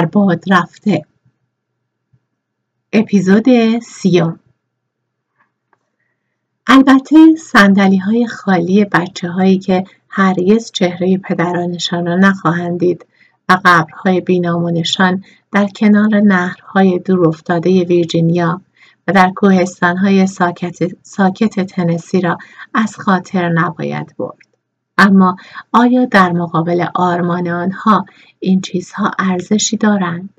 در باد رفته اپیزود سیوم البته سندلی های خالی بچه هایی که هرگز چهره پدرانشان را نخواهند دید و قبرهای بینامونشان در کنار نهرهای دور افتاده ویرجینیا و در کوهستانهای ساکت, ساکت تنسی را از خاطر نباید برد. اما آیا در مقابل آرمان آنها این چیزها ارزشی دارند؟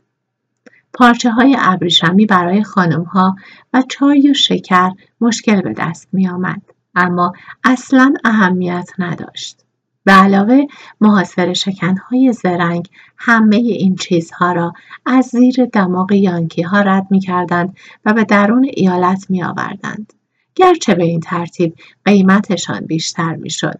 پارچه های ابریشمی برای خانم ها و چای و شکر مشکل به دست می آمد. اما اصلا اهمیت نداشت. به علاوه محاصر شکنهای زرنگ همه این چیزها را از زیر دماغ یانکی ها رد می کردند و به درون ایالت می آوردند. گرچه به این ترتیب قیمتشان بیشتر می شد.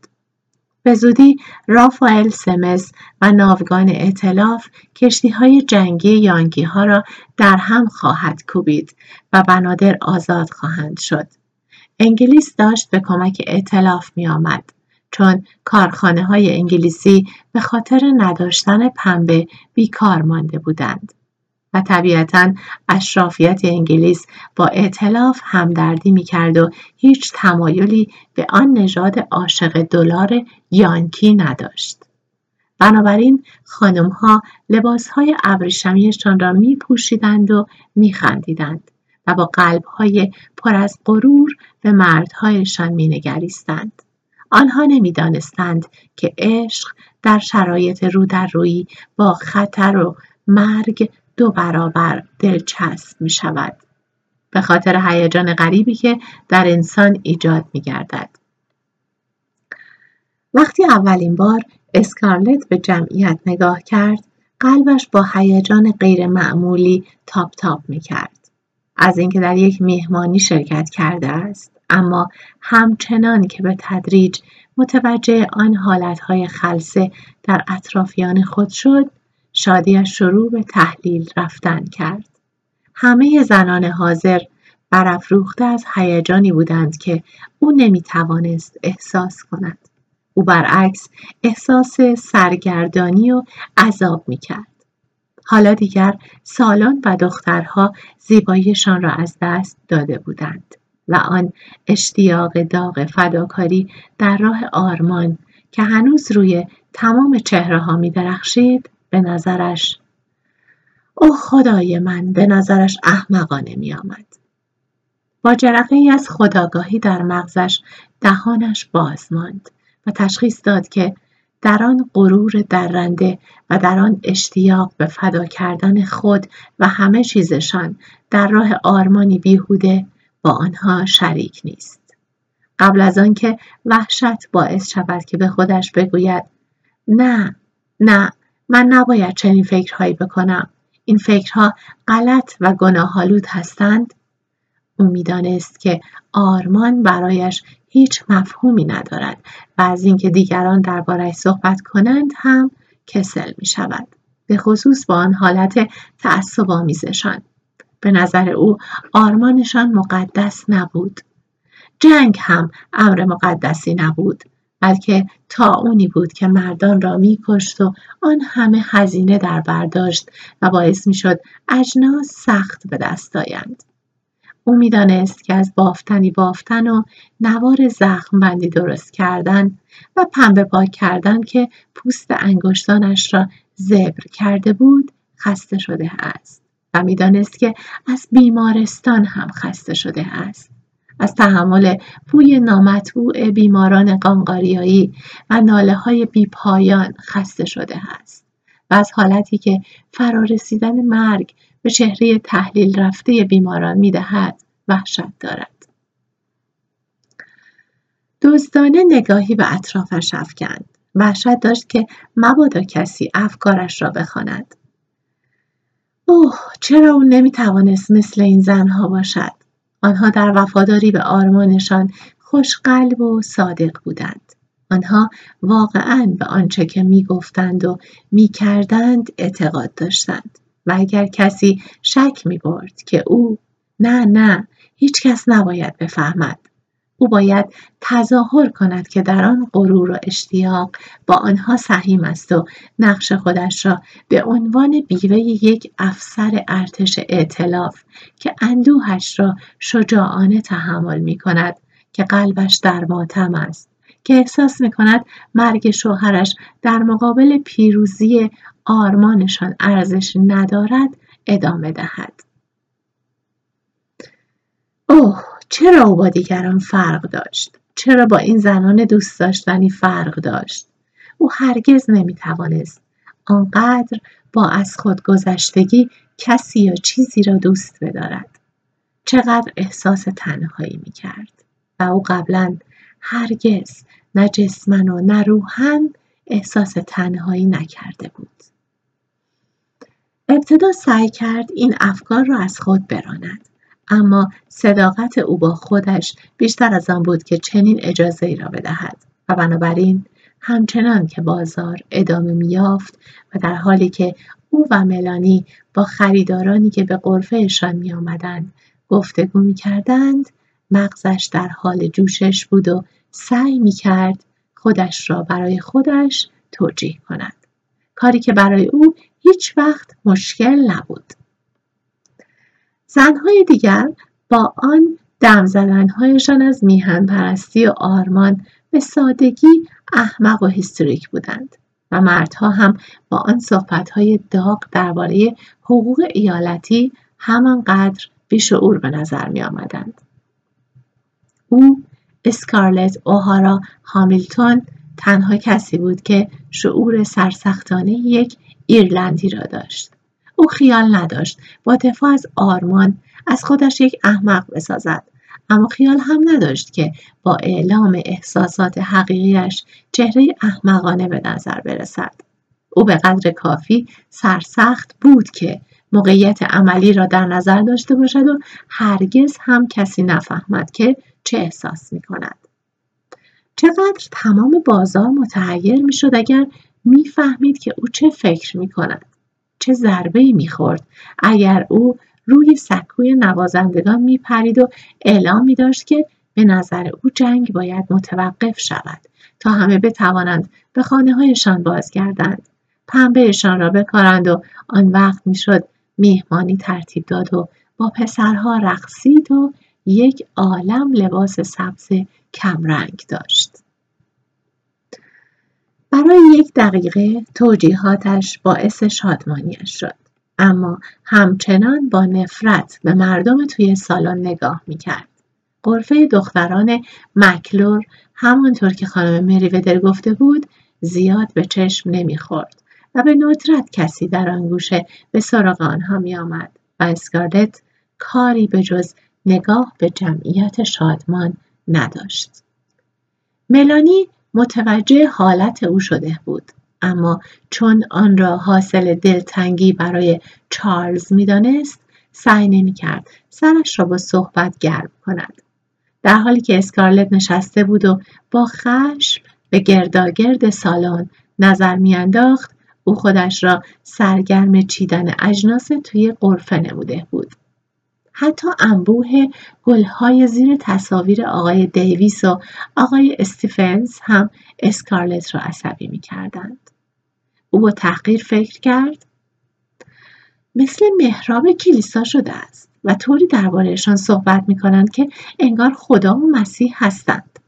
به زودی رافائل سمس و ناوگان اطلاف کشتی های جنگی یانکی ها را در هم خواهد کوبید و بنادر آزاد خواهند شد. انگلیس داشت به کمک اطلاف می آمد. چون کارخانه های انگلیسی به خاطر نداشتن پنبه بیکار مانده بودند. و طبیعتا اشرافیت انگلیس با اعتلاف همدردی می‌کرد و هیچ تمایلی به آن نژاد عاشق دلار یانکی نداشت بنابراین خانمها لباسهای ابریشمیشان را می پوشیدند و می خندیدند و با قلبهای پر از غرور به مردهایشان می نگریستند. آنها نمی‌دانستند که عشق در شرایط رو با خطر و مرگ دو برابر دلچسب می شود. به خاطر هیجان غریبی که در انسان ایجاد می گردد. وقتی اولین بار اسکارلت به جمعیت نگاه کرد قلبش با هیجان غیر معمولی تاپ تاپ می کرد. از اینکه در یک مهمانی شرکت کرده است اما همچنان که به تدریج متوجه آن حالتهای خلصه در اطرافیان خود شد شادیش شروع به تحلیل رفتن کرد. همه زنان حاضر برافروخته از هیجانی بودند که او نمی توانست احساس کند. او برعکس احساس سرگردانی و عذاب می کرد. حالا دیگر سالان و دخترها زیباییشان را از دست داده بودند و آن اشتیاق داغ فداکاری در راه آرمان که هنوز روی تمام چهره ها می درخشید به نظرش او خدای من به نظرش احمقانه می آمد. با جرقه ای از خداگاهی در مغزش دهانش باز ماند و تشخیص داد که در آن غرور درنده و در آن اشتیاق به فدا کردن خود و همه چیزشان در راه آرمانی بیهوده با آنها شریک نیست. قبل از آنکه وحشت باعث شود که به خودش بگوید نه نه من نباید چنین فکرهایی بکنم این فکرها غلط و گناهالود هستند او می‌دانست که آرمان برایش هیچ مفهومی ندارد و از اینکه دیگران دربارش صحبت کنند هم کسل می شود. به خصوص با آن حالت تعصب آمیزشان. به نظر او آرمانشان مقدس نبود. جنگ هم امر مقدسی نبود بلکه اونی بود که مردان را میکشت و آن همه هزینه در برداشت و باعث می‌شد اجناس سخت به دست آیند. او می‌دانست که از بافتنی بافتن و نوار زخم بندی درست کردن و پنبه پاک کردن که پوست انگشتانش را زبر کرده بود خسته شده است. و می‌دانست که از بیمارستان هم خسته شده است. از تحمل بوی نامطبوع بیماران قانقاریایی و ناله های بیپایان خسته شده است و از حالتی که فرارسیدن مرگ به چهره تحلیل رفته بیماران می‌دهد وحشت دارد. دزدانه نگاهی به اطرافش افکند. وحشت داشت که مبادا کسی افکارش را بخواند. اوه چرا او نمی‌توانست مثل این زنها باشد؟ آنها در وفاداری به آرمانشان خوشقلب و صادق بودند. آنها واقعا به آنچه که می‌گفتند و می‌کردند اعتقاد داشتند و اگر کسی شک می برد که او نه نه هیچ کس نباید بفهمد او باید تظاهر کند که در آن غرور و اشتیاق با آنها سهیم است و نقش خودش را به عنوان بیوه یک افسر ارتش ائتلاف که اندوهش را شجاعانه تحمل می کند که قلبش در ماتم است که احساس می کند مرگ شوهرش در مقابل پیروزی آرمانشان ارزش ندارد ادامه دهد. اوه چرا او با دیگران فرق داشت؟ چرا با این زنان دوست داشتنی فرق داشت؟ او هرگز نمی‌توانست آنقدر با از خود گذشتگی کسی یا چیزی را دوست بدارد. چقدر احساس تنهایی می‌کرد. و او قبلا هرگز نه جسمن و نه روحن احساس تنهایی نکرده بود. ابتدا سعی کرد این افکار را از خود براند. اما صداقت او با خودش بیشتر از آن بود که چنین اجازه ای را بدهد. و بنابراین همچنان که بازار ادامه میافت و در حالی که او و ملانی با خریدارانی که به قرفهشان می آمدند گفتگو می کردند مغزش در حال جوشش بود و سعی می کرد خودش را برای خودش توجیه کند. کاری که برای او هیچ وقت مشکل نبود. زنهای دیگر با آن دم زدنهایشان از میهن پرستی و آرمان به سادگی احمق و هیستریک بودند و مردها هم با آن صحبتهای داغ درباره حقوق ایالتی همانقدر بیشعور به نظر می آمدند. او اسکارلت اوهارا هامیلتون تنها کسی بود که شعور سرسختانه یک ایرلندی را داشت. او خیال نداشت با دفاع از آرمان از خودش یک احمق بسازد اما خیال هم نداشت که با اعلام احساسات حقیقیش چهره احمقانه به نظر برسد او به قدر کافی سرسخت بود که موقعیت عملی را در نظر داشته باشد و هرگز هم کسی نفهمد که چه احساس می کند. چقدر تمام بازار متحیر می شد اگر می‌فهمید که او چه فکر می کند. چه ضربه می‌خورد. اگر او روی سکوی نوازندگان میپرید و اعلام می داشت که به نظر او جنگ باید متوقف شود تا همه بتوانند به خانه هایشان بازگردند. پنبهشان را بکارند و آن وقت می‌شد میهمانی ترتیب داد و با پسرها رقصید و یک عالم لباس سبز کمرنگ داشت. برای یک دقیقه توجیهاتش باعث شادمانیش شد. اما همچنان با نفرت به مردم توی سالن نگاه می‌کرد. قرفه دختران مکلور همانطور که خانم مریودر گفته بود زیاد به چشم نمی‌خورد و به ندرت کسی در آن گوشه به سراغ آنها میآمد و اسکارلت کاری به جز نگاه به جمعیت شادمان نداشت. ملانی متوجه حالت او شده بود. اما چون آن را حاصل دلتنگی برای چارلز می‌دانست سعی نمی‌کرد سرش را با صحبت گرم کند. در حالی که اسکارلت نشسته بود و با خشم به گرداگرد سالن نظر میانداخت او خودش را سرگرم چیدن اجناس توی قرفه نموده بود. حتی انبوه گلهای زیر تصاویر آقای دیویس و آقای استیفنز هم اسکارلت را عصبی می کردند. او با تحقیر فکر کرد مثل محراب کلیسا شده است و طوری دربارهشان صحبت می کنند که انگار خدا و مسیح هستند.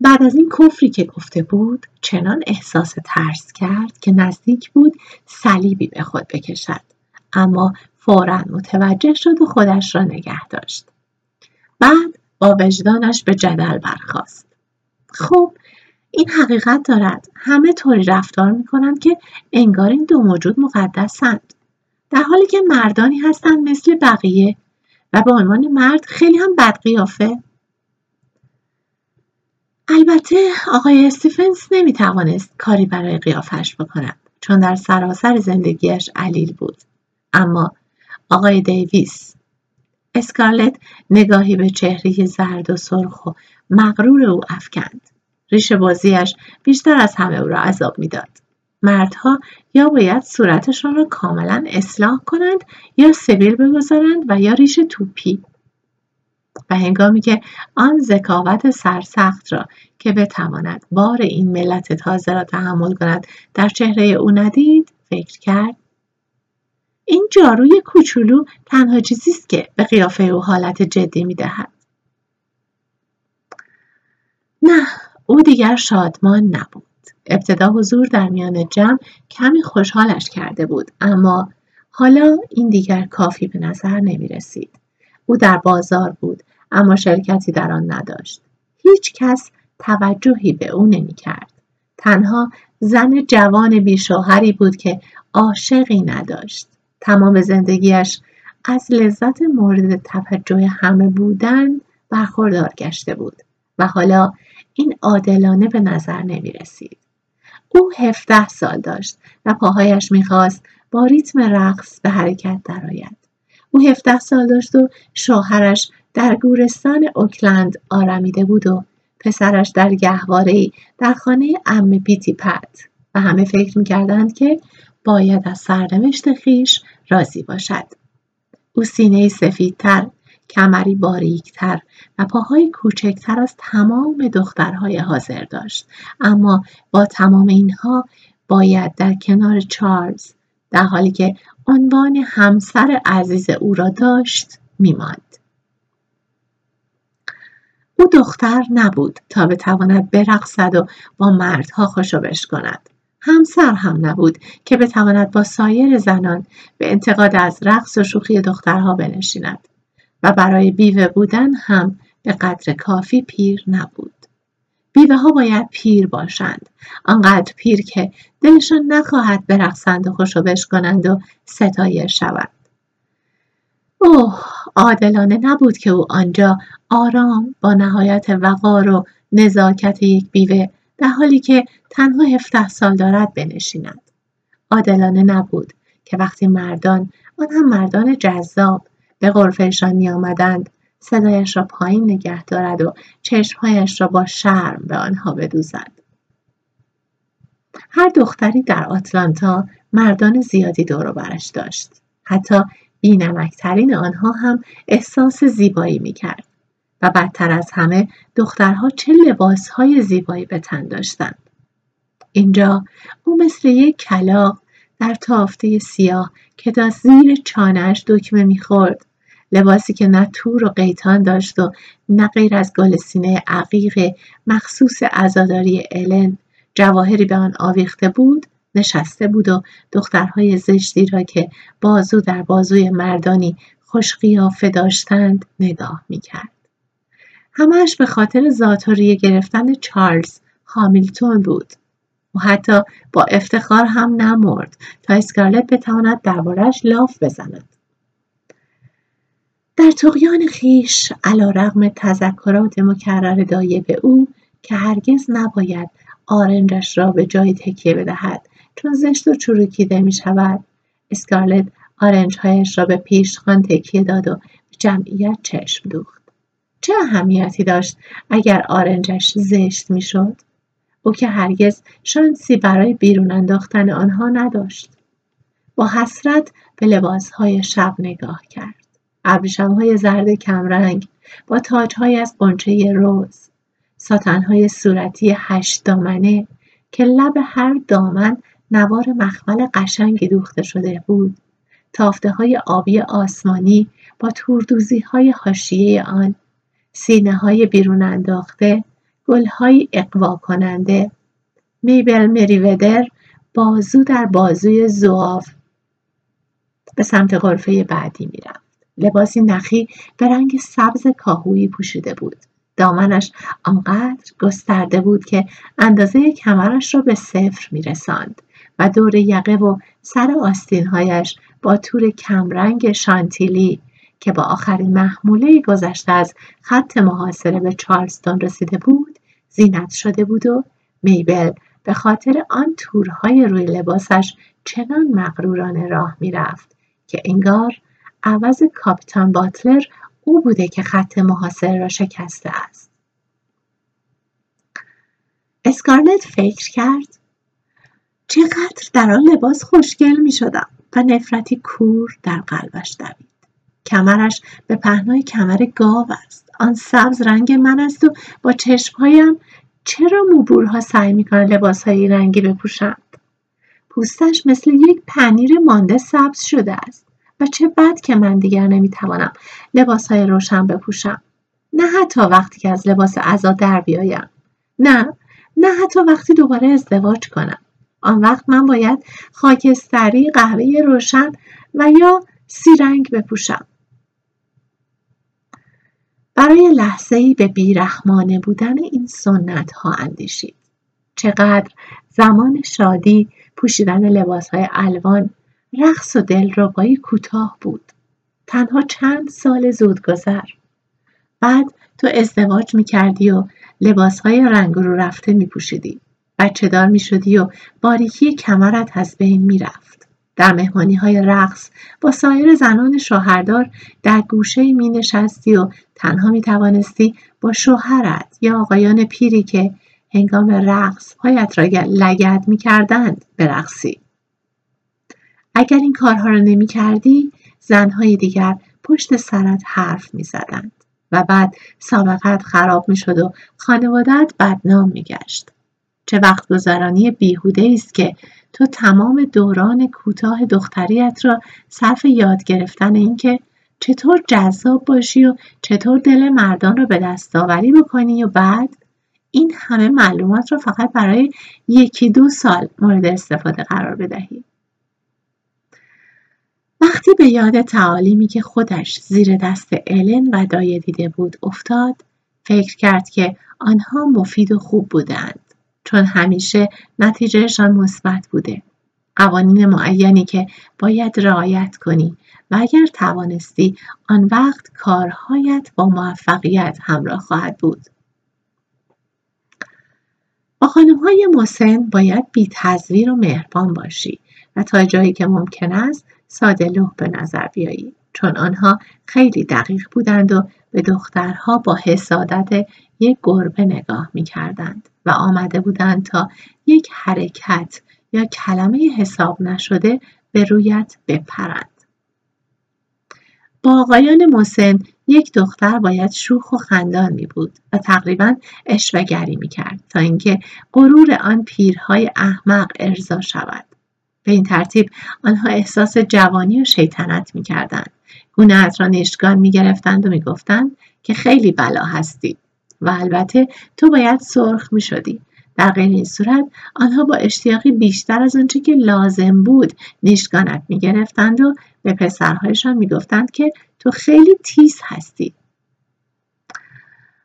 بعد از این کفری که گفته بود چنان احساس ترس کرد که نزدیک بود صلیبی به خود بکشد اما فورا متوجه شد و خودش را نگه داشت. بعد با وجدانش به جدل برخاست. خب این حقیقت دارد. همه طوری رفتار می کنند که انگار این دو موجود مقدسند. در حالی که مردانی هستند مثل بقیه و به عنوان مرد خیلی هم بدقیافه. البته آقای استیفنز نمی توانست کاری برای قیافش بکند چون در سراسر زندگیش علیل بود. اما آقای دیویس اسکارلت نگاهی به چهره زرد و سرخ و مغرور او افکند. ریش بازیش بیشتر از همه او را عذاب می‌داد. مردها یا باید صورتشان را کاملا اصلاح کنند یا سبیل بگذارند و یا ریش توپی. و هنگامی که آن ذکاوت سرسخت را که بتواند بار این ملت تازه را تحمل کند در چهره او ندید فکر کرد این جاروی کوچولو تنها چیزی است که به قیافه او حالت جدی می‌دهد نه او دیگر شادمان نبود ابتدا حضور در میان جمع کمی خوشحالش کرده بود اما حالا این دیگر کافی به نظر نمی رسید. او در بازار بود اما شرکتی در آن نداشت. هیچ کس توجهی به او نمی کرد. تنها زن جوان بیشوهری بود که عاشقی نداشت. تمام زندگیش از لذت مورد توجه همه بودن برخوردار گشته بود و حالا این عادلانه به نظر نمی رسید. او هفده سال داشت و پاهایش می‌خواست با ریتم رقص به حرکت درآید او هفده سال داشت و شوهرش در گورستان اوکلند آرمیده بود و پسرش در گهوارهای در خانه ام پیتی پت و همه فکر می‌کردند که باید از سرنوشت خیش راضی باشد. او سینه سفیدتر کمری باریکتر و پاهای کوچکتر از تمام دخترهای حاضر داشت. اما با تمام اینها باید در کنار چارلز در حالی که عنوان همسر عزیز او را داشت میماند. او دختر نبود تا بتواند برقصد و با مردها خوشبش کند همسر هم نبود که بتواند با سایر زنان به انتقاد از رقص و شوخی دخترها بنشیند و برای بیوه بودن هم به قدر کافی پیر نبود. بیوه ها باید پیر باشند. آنقدر پیر که دلشان نخواهد برقصند و خوشو کنند و ستایش شود. اوه عادلانه نبود که او آنجا آرام با نهایت وقار و نزاکت یک بیوه در حالی که تنها هفته سال دارد بنشیند. عادلانه نبود که وقتی مردان آن هم مردان جذاب به غرفهشان می آمدند صدایش را پایین نگه دارد و چشمهایش را با شرم به آنها بدوزد. هر دختری در آتلانتا مردان زیادی دور برش داشت. حتی بینمکترین آنها هم احساس زیبایی می کرد. و بدتر از همه دخترها چه لباسهای زیبایی به تن داشتند. اینجا. او مثل یک کلاق در تافته سیاه که تا زیر چانهش دکمه می‌خورد. لباسی که نه تور و قیتان داشت و نه غیر از گلسینه عقیق مخصوص عزاداری الن جواهری به آن آویخته بود نشسته بود و دخترهای زشتی را که بازو در بازوی مردانی خوش قیافه داشتند نگاه می‌کرد. همش به خاطر زاتوریه گرفتن چارلز هامیلتون بود. و حتی با افتخار هم نمرد تا اسکارلت بتواند دربارهش لاف بزند. در تقیان خیش علا رغم تذکرات مکرر دایه به او که هرگز نباید آرنجش را به جای تکیه بدهد چون زشت و چروکیده می شود اسکارلت آرنجهایش را به پیشخان تکیه داد و به جمعیت چشم دوخت. چه اهمیتی داشت اگر آرنجش زشت می‌شد؟ او که هرگز شانسی برای بیرون انداختن آنها نداشت. با حسرت به لباسهای شب نگاه کرد. ابریشمهای زرد کمرنگ با تاجهایی از قنچه روز ساتنهای صورتی هشت دامنه که لب هر دامن نوار مخمل قشنگی دوخته شده بود. تافته های آبی آسمانی با توردوزی های حاشیه آن سینه های بیرون انداخته گل های اقوا کننده میبل مریودر بازو در بازوی زواف به سمت غرفه بعدی می‌رفت. لباسی نخی به رنگ سبز کاهویی پوشیده بود. دامنش آنقدر گسترده بود که اندازه کمرش را به صفر میرساند و دور یقه و سر آستینهایش با تور کمرنگ شانتیلی که با آخرین محموله گذشته از خط محاصره به چارلستون رسیده بود زینت شده بود و میبل به خاطر آن تورهای روی لباسش چنان مغرورانه راه می‌رفت که انگار عوض کاپیتان باتلر او بوده که خط محاصره را شکسته است. اسکارلت فکر کرد چقدر در آن لباس خوشگل می شدم و نفرتی کور در قلبش دوید. کمرش به پهنای کمر گاو است. آن سبز رنگ من است و با چشمهایم چرا موبورها سعی می‌کنند لباسهای رنگی بپوشند؟ پوستش مثل یک پنیر مانده سبز شده است و چه بد که من دیگر نمی‌توانم لباسهای روشن بپوشم. نه حتی وقتی که از لباس عزا در بیایم. نه نه حتی وقتی دوباره ازدواج کنم. آن وقت من باید خاکستری قهوه روشن و یا سیرنگ بپوشم. برای لحظه ای به بیرحمانه بودن این سنت ها اندیشید. چقدر زمان شادی پوشیدن لباس های الوان رقص و دلربایی کوتاه بود. تنها چند سال زود گذر بعد تو ازدواج می‌کردی و لباس های رنگ رو رفته میپوشیدی. بچه دار می‌شدی و باریکی کمرت از بین می‌رفت. در مهمانی های رقص با سایر زنان شوهردار در گوشه می نشستی و تنها می توانستی با شوهرت یا آقایان پیری که هنگام رقص پایت را لگد می کردند برقصی. اگر این کارها را نمی کردی زنهای دیگر پشت سرت حرف می زدند و بعد سابقت خراب می شد و خانوادت بدنام می گشت. چه وقت گذرانی بیهوده است که تو تمام دوران کوتاه دختریت را صرف یاد گرفتن اینکه چطور جذاب باشی و چطور دل مردان را به دستاوری بکنی و بعد این همه معلومات را فقط برای یکی دو سال مورد استفاده قرار بدهی. وقتی به یاد تعالیمی که خودش زیر دست الن و دایه دیده بود افتاد فکر کرد که آنها مفید و خوب بودند. چون همیشه نتیجهشان مثبت بوده. قوانین معینی که باید رعایت کنی و اگر توانستی آن وقت کارهایت با موفقیت همراه خواهد بود. با های مسن باید بی تزویر و مهربان باشی و تا جایی که ممکن است ساده لوح به نظر بیایی چون آنها خیلی دقیق بودند و به دخترها با حسادت یک گربه نگاه می کردند و آمده بودند تا یک حرکت یا کلمه حساب نشده به رویت بپرند. با آقایان مسن یک دختر باید شوخ و خندان می بود و تقریبا اشوگری می کرد تا اینکه غرور آن پیرهای احمق ارضا شود. به این ترتیب آنها احساس جوانی و شیطنت می کردند. گونه را نشگان می گرفتند و می گفتند که خیلی بلا هستی و البته تو باید سرخ می شدی. در غیر این صورت آنها با اشتیاقی بیشتر از آنچه که لازم بود نشگانت می گرفتند و به پسرهایشان می گفتند که تو خیلی تیز هستی.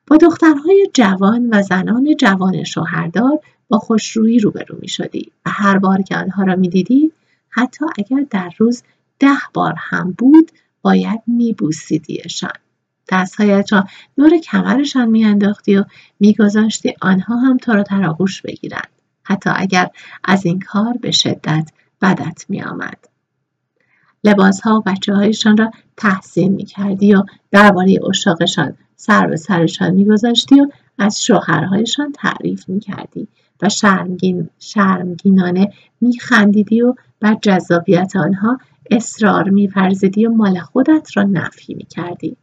با دخترهای جوان و زنان جوان شوهردار با خوشرویی روبرو می شدی و هر بار که آنها را می دیدی حتی اگر در روز ده بار هم بود باید می بوسیدیشان. دستهایت را دور کمرشان میانداختی و میگذاشتی آنها هم تو را در آغوش بگیرند حتی اگر از این کار به شدت بدت میآمد لباسها و بچه هایشان را تحسین می کردی و درباره اشاقشان سر به سرشان میگذاشتی و از شوهرهایشان تعریف می کردی و شرمگین شرمگینانه میخندیدی و بر جذابیت آنها اصرار میورزیدی و مال خودت را نفی می‌کردی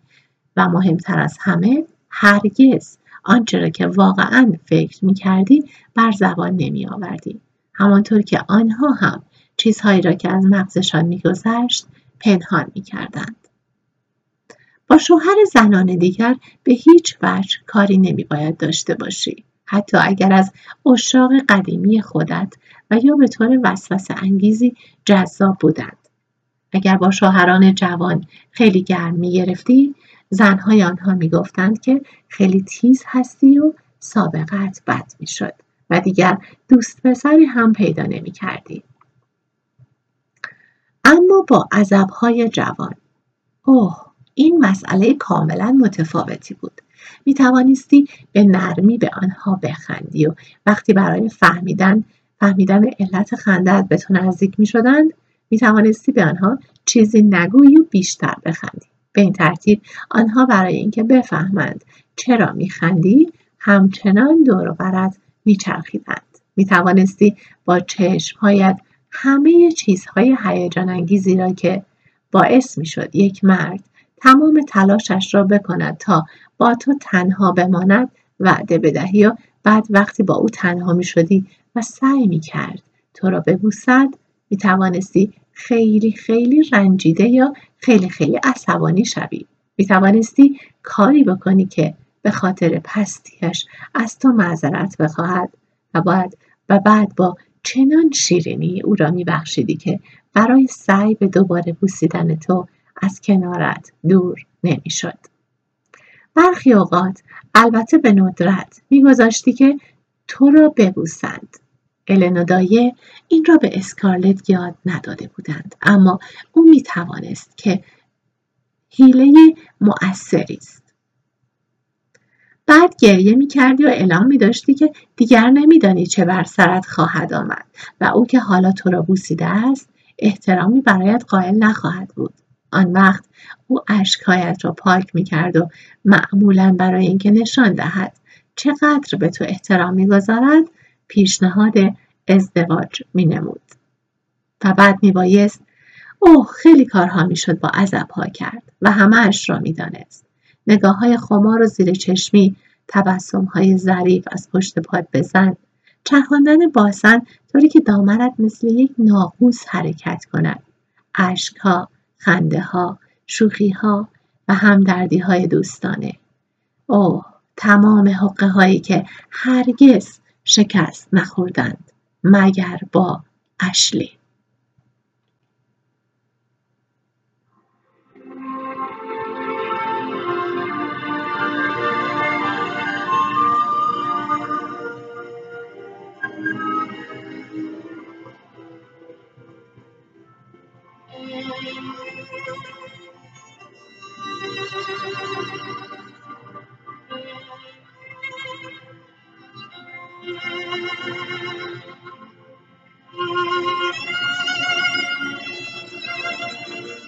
و مهمتر از همه هرگز آنچه را که واقعا فکر می کردی بر زبان نمی آوردی. همانطور که آنها هم چیزهایی را که از مغزشان میگذشت پنهان می کردند. با شوهر زنان دیگر به هیچ وجه کاری نمی باید داشته باشی. حتی اگر از اشاق قدیمی خودت و یا به طور وسوسه انگیزی جذاب بودند. اگر با شوهران جوان خیلی گرم می گرفتی زنهای آنها می‌گفتند که خیلی تیز هستی و سابقت بد می‌شد و دیگر دوست پسری هم پیدا نمی کردی. اما با عذبهای جوان اوه این مسئله کاملا متفاوتی بود می توانستی به نرمی به آنها بخندی و وقتی برای فهمیدن فهمیدن علت خندت به تو نزدیک می شدند می توانستی به آنها چیزی نگویی و بیشتر بخندی. به این ترتیب آنها برای اینکه بفهمند چرا میخندی همچنان دور و برت میچرخیدند. می‌توانستی با چشمهایت همه چیزهای هیجان انگیزی را که باعث می‌شد یک مرد تمام تلاشش را بکند تا با تو تنها بماند وعده بدهی و بعد وقتی با او تنها می شدی و سعی می کرد تو را ببوسد می توانستی خیلی خیلی رنجیده یا خیلی خیلی عصبانی شوی. می توانستی کاری بکنی که به خاطر پستیش از تو معذرت بخواهد و باید و بعد با چنان شیرینی او را میبخشیدی که برای سعی به دوباره بوسیدن تو از کنارت دور نمی‌شد. برخی اوقات البته به ندرت میگذاشتی که تو را ببوسند. الن و دایه این را به اسکارلت یاد نداده بودند. اما او می توانست که حیله مؤثری است. بعد گریه می کردی و اعلام می داشتی که دیگر نمیدانی چه بر سرت خواهد آمد و او که حالا تو را بوسیده است احترامی برایت قائل نخواهد بود. آن وقت او اشکهایت را پاک می کرد و معمولا برای اینکه نشان دهد چقدر به تو احترام می‌گذارد پیشنهاد ازدواج می نمود. و بعد می بایست اوه خیلی کارها می‌شد با عذبها کرد و همه اش را می‌دانست نگاه های خمار و زیر چشمی تبسم های ظریف از پشت پاد بزن چرخاندن باسن طوری که دامنت مثل یک ناقوس حرکت کند اشکها خنده ها شوخی ها و همدردی های دوستانه اوه تمام حقه هایی که هرگز شکست نخوردند مگر با اشلی؟ Thank you.